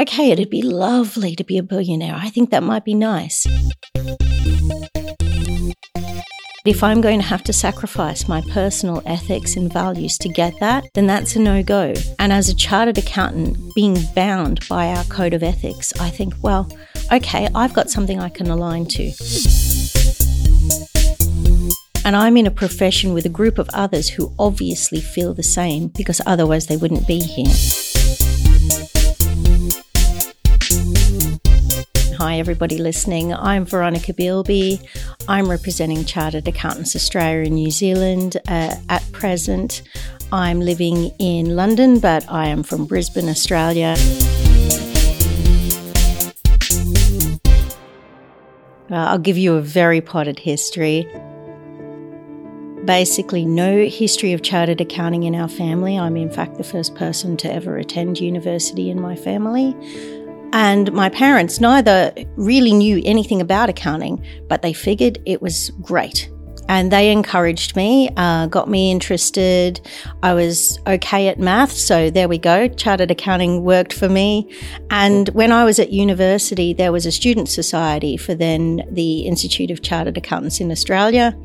okay, it'd be lovely to be a billionaire. I think that might be nice. If I'm going to have to sacrifice my personal ethics and values to get that, then that's a no go. And as a chartered accountant, being bound by our code of ethics, I think, well, okay, I've got something I can align to. And I'm in a profession with a group of others who obviously feel the same because otherwise they wouldn't be here. Hi, everybody listening. I'm Veronica Beilby. I'm representing Chartered Accountants Australia and New Zealand uh, at present. I'm living in London, but I am from Brisbane, Australia. Uh, I'll give you a very potted history. Basically, no history of chartered accounting in our family. I'm, in fact, the first person to ever attend university in my family. And my parents neither really knew anything about accounting, but they figured it was great. And they encouraged me, uh, got me interested. I was okay at math, so there we go. Chartered accounting worked for me. And when I was at university, there was a student society for then the Institute of Chartered Accountants in Australia.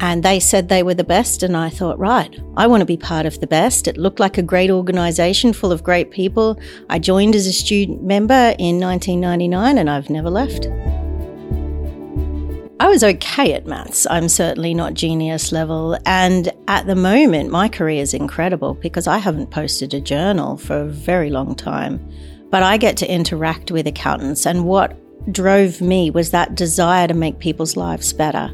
And they said they were the best. And I thought, right, I want to be part of the best. It looked like a great organization full of great people. I joined as a student member in 1999 and I've never left. I was okay at maths. I'm certainly not genius level. And at the moment, my career is incredible because I haven't posted a journal for a very long time. But I get to interact with accountants. And what drove me was that desire to make people's lives better.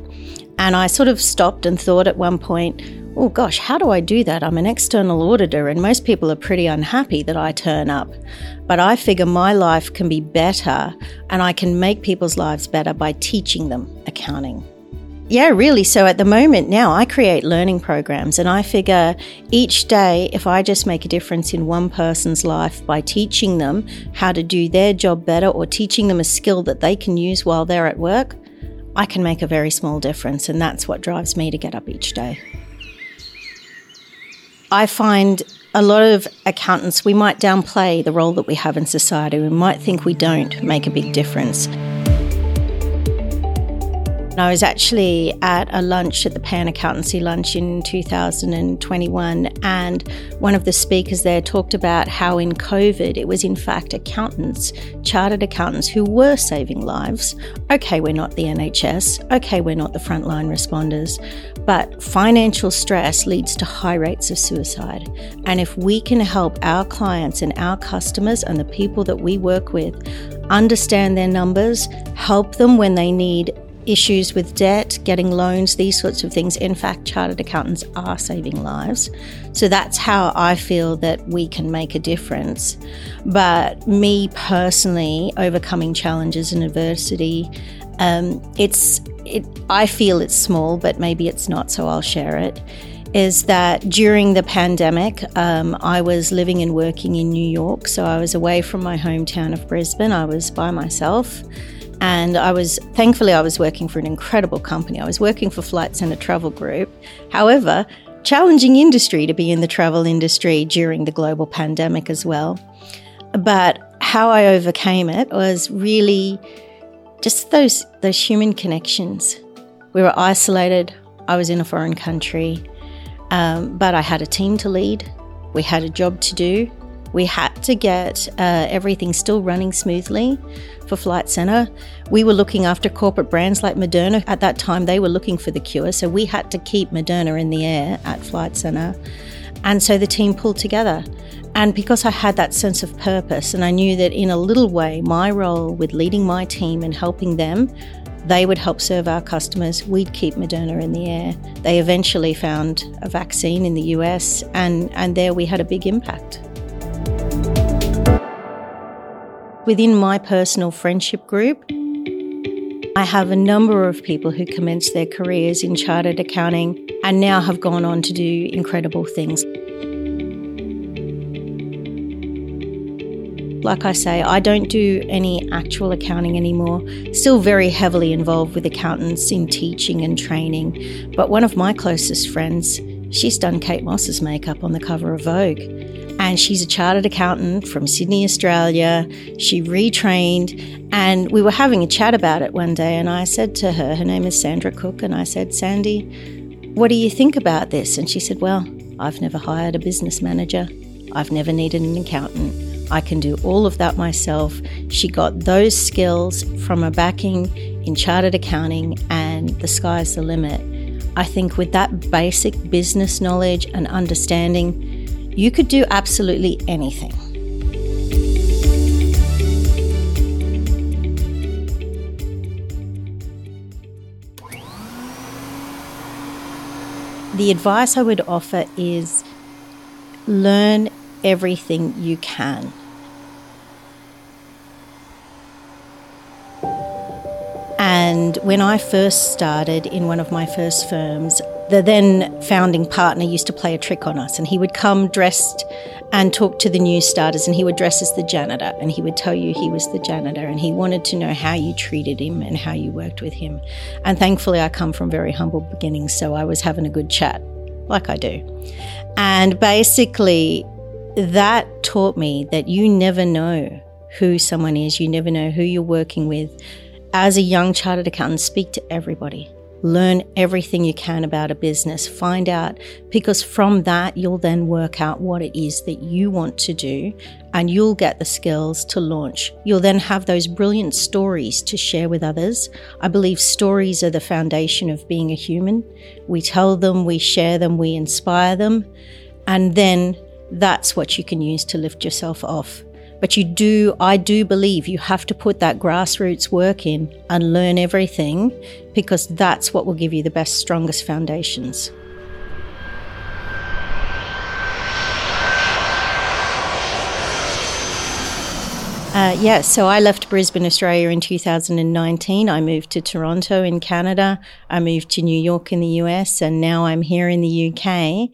And I sort of stopped and thought at one point, oh gosh, how do I do that? I'm an external auditor, and most people are pretty unhappy that I turn up. But I figure my life can be better and I can make people's lives better by teaching them accounting. Yeah, really. So at the moment now, I create learning programs and I figure each day, if I just make a difference in one person's life by teaching them how to do their job better or teaching them a skill that they can use while they're at work, I can make a very small difference, and that's what drives me to get up each day. I find a lot of accountants, we might downplay the role that we have in society. We might think we don't make a big difference. I was actually at a lunch at the Pan Accountancy Lunch in 2021, and one of the speakers there talked about how in COVID it was in fact accountants, chartered accountants, who were saving lives. Okay, we're not the NHS, okay, we're not the frontline responders, but financial stress leads to high rates of suicide. And if we can help our clients and our customers and the people that we work with understand their numbers, help them when they need issues with debt, getting loans, these sorts of things. In fact, chartered accountants are saving lives. So that's how I feel that we can make a difference. But me personally, overcoming challenges and adversity, um, it's it, I feel it's small, but maybe it's not, so I'll share it. Is that during the pandemic, um, I was living and working in New York, so I was away from my hometown of Brisbane. I was by myself. And I was, thankfully, I was working for an incredible company. I was working for Flight Centre Travel Group. However, challenging industry to be in the travel industry during the global pandemic as well. But how I overcame it was really just those those human connections. We were isolated. I was in a foreign country, um, but I had a team to lead. We had a job to do. We had to get uh, everything still running smoothly for Flight Centre. We were looking after corporate brands like Moderna. At that time, they were looking for the cure, so we had to keep Moderna in the air at Flight Centre. And so the team pulled together. And because I had that sense of purpose, and I knew that in a little way, my role with leading my team and helping them, they would help serve our customers. We'd keep Moderna in the air. They eventually found a vaccine in the US, and, and there we had a big impact. Within my personal friendship group, I have a number of people who commenced their careers in chartered accounting and now have gone on to do incredible things. Like I say, I don't do any actual accounting anymore. Still very heavily involved with accountants in teaching and training. But one of my closest friends, she's done Kate Moss's makeup on the cover of Vogue. and she's a chartered accountant from Sydney, Australia. She retrained, and we were having a chat about it one day. And I said to her, her name is Sandra Cook, and I said, Sandy, what do you think about this? And she said, Well, I've never hired a business manager, I've never needed an accountant. I can do all of that myself. She got those skills from a backing in chartered accounting, and the sky's the limit. I think with that basic business knowledge and understanding, you could do absolutely anything. The advice I would offer is learn everything you can. And when I first started in one of my first firms, the then founding partner used to play a trick on us, and he would come dressed and talk to the new starters, and he would dress as the janitor, and he would tell you he was the janitor, and he wanted to know how you treated him and how you worked with him. And thankfully, I come from very humble beginnings, so I was having a good chat, like I do. And basically, that taught me that you never know who someone is, you never know who you're working with. As a young chartered accountant, speak to everybody learn everything you can about a business, find out, because from that, you'll then work out what it is that you want to do and you'll get the skills to launch. You'll then have those brilliant stories to share with others. I believe stories are the foundation of being a human. We tell them, we share them, we inspire them, and then that's what you can use to lift yourself off. But you do, I do believe you have to put that grassroots work in and learn everything because that's what will give you the best, strongest foundations. Uh, yeah, so I left Brisbane, Australia in 2019. I moved to Toronto in Canada. I moved to New York in the US, and now I'm here in the UK.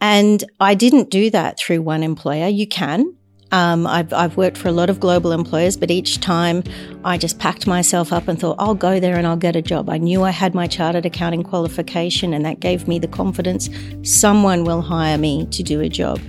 And I didn't do that through one employer. You can. Um, I've, I've worked for a lot of global employers, but each time I just packed myself up and thought, I'll go there and I'll get a job. I knew I had my chartered accounting qualification, and that gave me the confidence someone will hire me to do a job.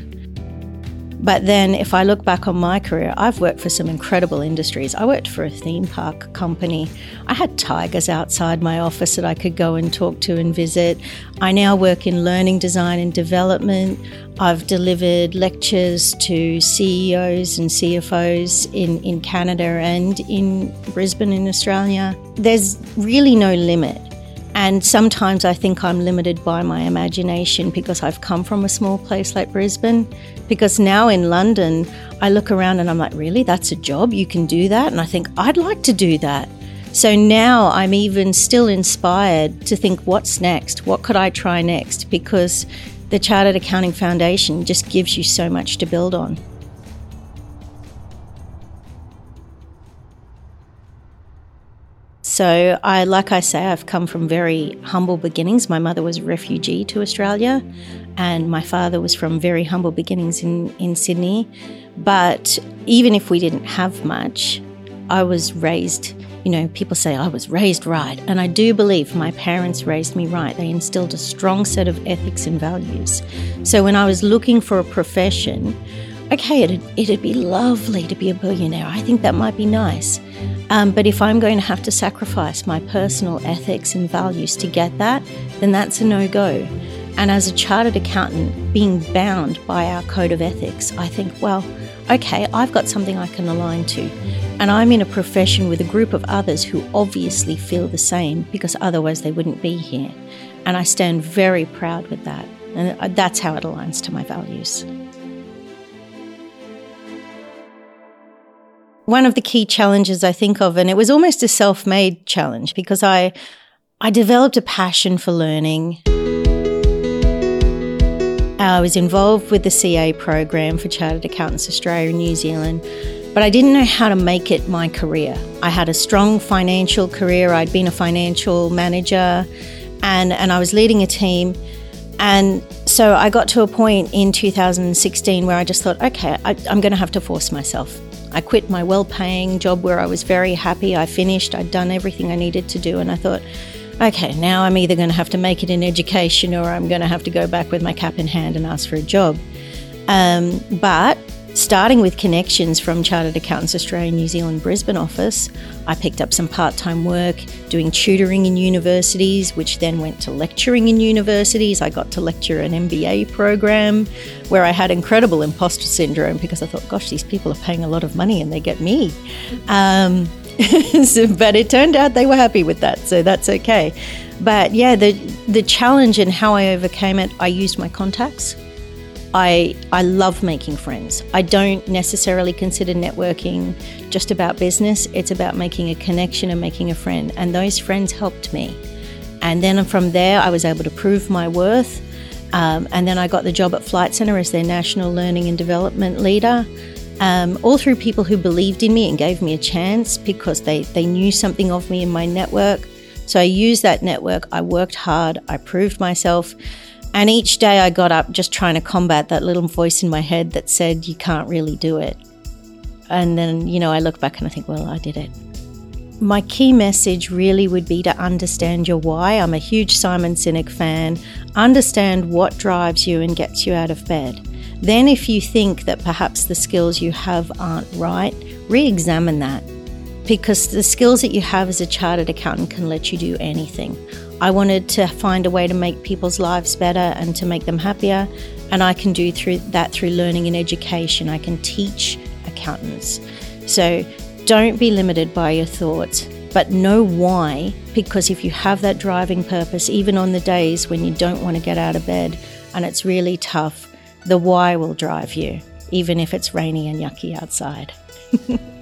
But then, if I look back on my career, I've worked for some incredible industries. I worked for a theme park company. I had tigers outside my office that I could go and talk to and visit. I now work in learning design and development. I've delivered lectures to CEOs and CFOs in, in Canada and in Brisbane, in Australia. There's really no limit. And sometimes I think I'm limited by my imagination because I've come from a small place like Brisbane. Because now in London, I look around and I'm like, really? That's a job? You can do that? And I think, I'd like to do that. So now I'm even still inspired to think, what's next? What could I try next? Because the Chartered Accounting Foundation just gives you so much to build on. So, I, like I say, I've come from very humble beginnings. My mother was a refugee to Australia, and my father was from very humble beginnings in, in Sydney. But even if we didn't have much, I was raised, you know, people say I was raised right. And I do believe my parents raised me right. They instilled a strong set of ethics and values. So, when I was looking for a profession, okay, it'd, it'd be lovely to be a billionaire. I think that might be nice. Um, but if I'm going to have to sacrifice my personal ethics and values to get that, then that's a no go. And as a chartered accountant, being bound by our code of ethics, I think, well, okay, I've got something I can align to. And I'm in a profession with a group of others who obviously feel the same because otherwise they wouldn't be here. And I stand very proud with that. And that's how it aligns to my values. One of the key challenges I think of, and it was almost a self made challenge because I, I developed a passion for learning. I was involved with the CA program for Chartered Accountants Australia and New Zealand, but I didn't know how to make it my career. I had a strong financial career, I'd been a financial manager, and, and I was leading a team. And so I got to a point in 2016 where I just thought, okay, I, I'm going to have to force myself. I quit my well paying job where I was very happy. I finished, I'd done everything I needed to do, and I thought, okay, now I'm either going to have to make it in education or I'm going to have to go back with my cap in hand and ask for a job. Um, but starting with connections from Chartered Accountants Australia New Zealand Brisbane office, I picked up some part time work doing tutoring in universities, which then went to lecturing in universities. I got to lecture an MBA program where I had incredible imposter syndrome because I thought, gosh, these people are paying a lot of money and they get me. Um, so, but it turned out they were happy with that, so that's okay. But yeah, the the challenge and how I overcame it, I used my contacts. I I love making friends. I don't necessarily consider networking just about business. It's about making a connection and making a friend, and those friends helped me. And then from there, I was able to prove my worth. Um, and then I got the job at Flight Centre as their national learning and development leader um, all through people who believed in me and gave me a chance because they, they knew something of me in my network. So I used that network, I worked hard, I proved myself. And each day I got up just trying to combat that little voice in my head that said, you can't really do it. And then, you know, I look back and I think, well, I did it. My key message really would be to understand your why. I'm a huge Simon Sinek fan. Understand what drives you and gets you out of bed. Then, if you think that perhaps the skills you have aren't right, re examine that because the skills that you have as a chartered accountant can let you do anything. I wanted to find a way to make people's lives better and to make them happier, and I can do through that through learning and education. I can teach accountants. So don't be limited by your thoughts, but know why because if you have that driving purpose even on the days when you don't want to get out of bed and it's really tough, the why will drive you, even if it's rainy and yucky outside.